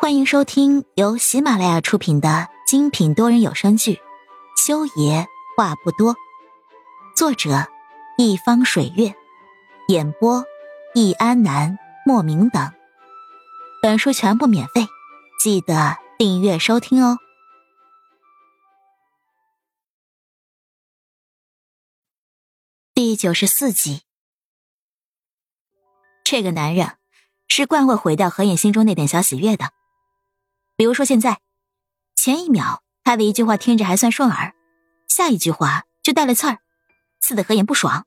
欢迎收听由喜马拉雅出品的精品多人有声剧《修爷话不多》，作者一方水月，演播易安南、莫名等。本书全部免费，记得订阅收听哦。第九十四集，这个男人是惯会毁掉何影心中那点小喜悦的。比如说，现在，前一秒他的一句话听着还算顺耳，下一句话就带了刺儿，刺得何言不爽。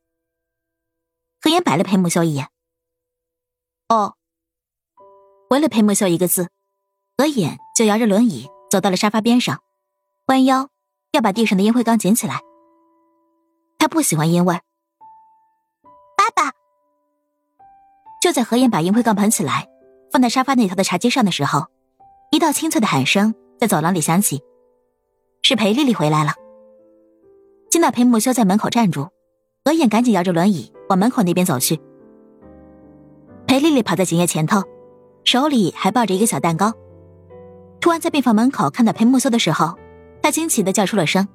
何言白了裴木修一眼。哦，回了裴木修一个字，何言就摇着轮椅走到了沙发边上，弯腰要把地上的烟灰缸捡起来。他不喜欢烟味。爸爸，就在何言把烟灰缸捧起来，放在沙发那头的茶几上的时候。一道清脆的喊声在走廊里响起，是裴丽丽回来了。见到裴木修在门口站住，何燕赶紧摇着轮椅往门口那边走去。裴丽丽跑在景叶前头，手里还抱着一个小蛋糕。突然在病房门口看到裴木修的时候，她惊奇的叫出了声。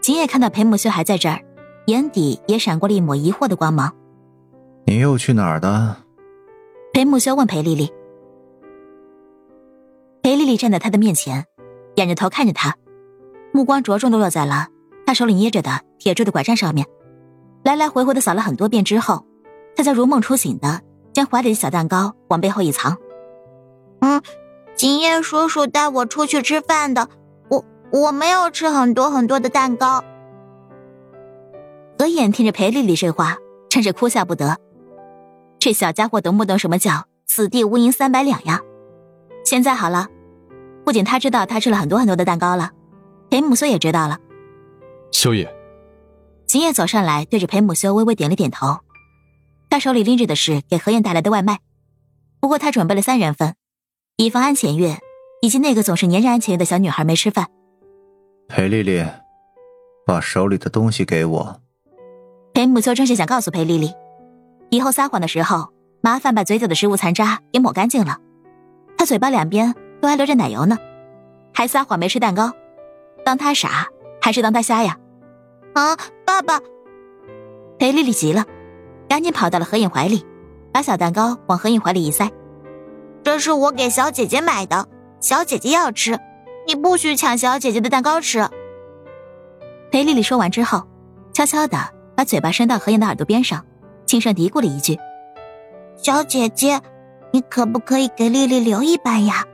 景叶看到裴木修还在这儿，眼底也闪过了一抹疑惑的光芒。你又去哪儿的？裴木修问裴丽丽。裴丽丽站在他的面前，仰着头看着他，目光着重的落在了他手里捏着的铁铸的拐杖上面，来来回回的扫了很多遍之后，他才如梦初醒的将怀里的小蛋糕往背后一藏。嗯，景叶叔叔带我出去吃饭的，我我没有吃很多很多的蛋糕。何眼听着裴丽丽这话，真是哭笑不得。这小家伙懂不懂什么叫此地无银三百两呀？现在好了。不仅他知道他吃了很多很多的蛋糕了，裴木修也知道了。修也，秦叶走上来，对着裴木修微微点了点头。他手里拎着的是给何燕带来的外卖，不过他准备了三人份，以防安浅月以及那个总是黏着安浅月的小女孩没吃饭。裴丽丽，把手里的东西给我。裴木修正是想告诉裴丽丽，以后撒谎的时候，麻烦把嘴角的食物残渣给抹干净了。他嘴巴两边。都还留着奶油呢，还撒谎没吃蛋糕，当他傻还是当他瞎呀？啊，爸爸！裴丽丽急了，赶紧跑到了何影怀里，把小蛋糕往何影怀里一塞。这是我给小姐姐买的，小姐姐要吃，你不许抢小姐姐的蛋糕吃。裴丽丽说完之后，悄悄的把嘴巴伸到何影的耳朵边上，轻声嘀咕了一句：“小姐姐，你可不可以给丽丽留一半呀？”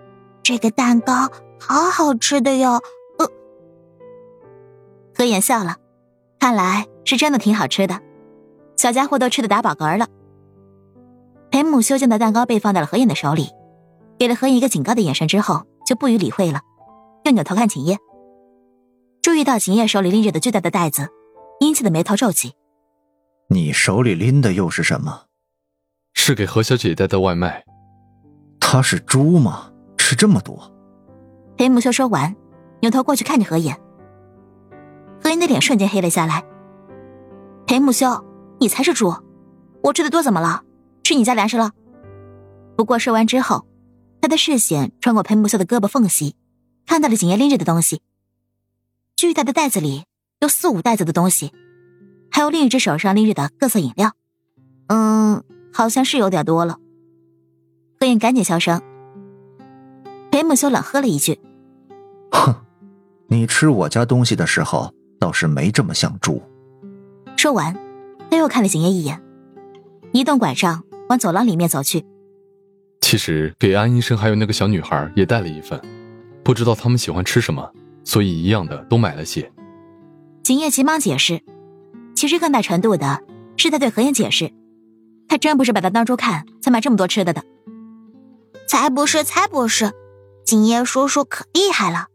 这个蛋糕好好吃的哟，呃，何言笑了，看来是真的挺好吃的，小家伙都吃的打饱嗝了。裴母修建的蛋糕被放到了何言的手里，给了何言一个警告的眼神之后，就不予理会了，又扭头看秦叶，注意到秦叶手里拎着的巨大的袋子，阴气的眉头皱起。你手里拎的又是什么？是给何小姐带的外卖。她是猪吗？吃这么多，裴木修说完，扭头过去看着何言。何言的脸瞬间黑了下来。裴木修，你才是猪！我吃的多怎么了？吃你家粮食了？不过说完之后，他的视线穿过裴木修的胳膊缝隙，看到了景叶拎着的东西。巨大的袋子里有四五袋子的东西，还有另一只手上拎着的各色饮料。嗯，好像是有点多了。何言赶紧消声。裴木修冷喝了一句：“哼，你吃我家东西的时候倒是没这么像猪。”说完，他又看了景叶一眼，移动拐杖往走廊里面走去。其实给安医生还有那个小女孩也带了一份，不知道他们喜欢吃什么，所以一样的都买了些。景叶急忙解释：“其实更大程度的是在对何言解释，他真不是把他当猪看才买这么多吃的的。”才不是，才不是。景叶叔叔可厉害了，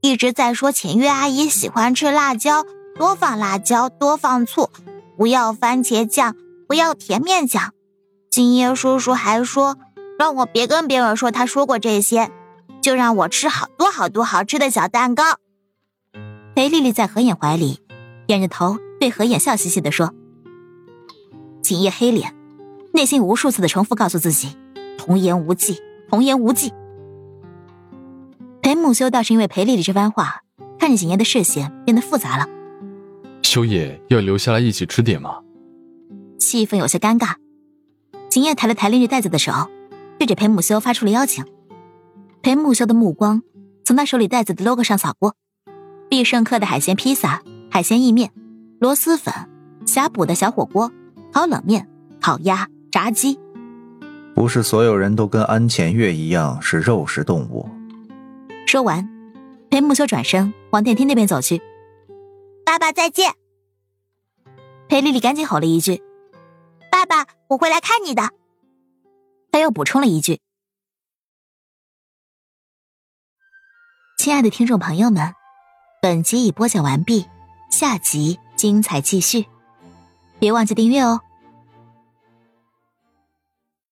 一直在说浅月阿姨喜欢吃辣椒，多放辣椒，多放醋，不要番茄酱，不要甜面酱。景叶叔叔还说让我别跟别人说他说过这些，就让我吃好多好多好吃的小蛋糕。裴丽丽在何眼怀里，仰着头对何眼笑嘻嘻的说。景叶黑脸，内心无数次的重复告诉自己：童言无忌，童言无忌。木修倒是因为裴丽丽这番话，看着景烨的视线变得复杂了。修野要留下来一起吃点吗？气氛有些尴尬。景烨抬了抬拎着袋子的手，对着裴木修发出了邀请。裴木修的目光从他手里袋子的 logo 上扫过，必胜客的海鲜披萨、海鲜意面、螺蛳粉、呷哺的小火锅、烤冷面、烤鸭、炸鸡。不是所有人都跟安浅月一样是肉食动物。说完，裴木修转身往电梯那边走去。爸爸再见。裴丽丽赶紧吼了一句：“爸爸，我会来看你的。”他又补充了一句：“亲爱的听众朋友们，本集已播讲完毕，下集精彩继续，别忘记订阅哦。”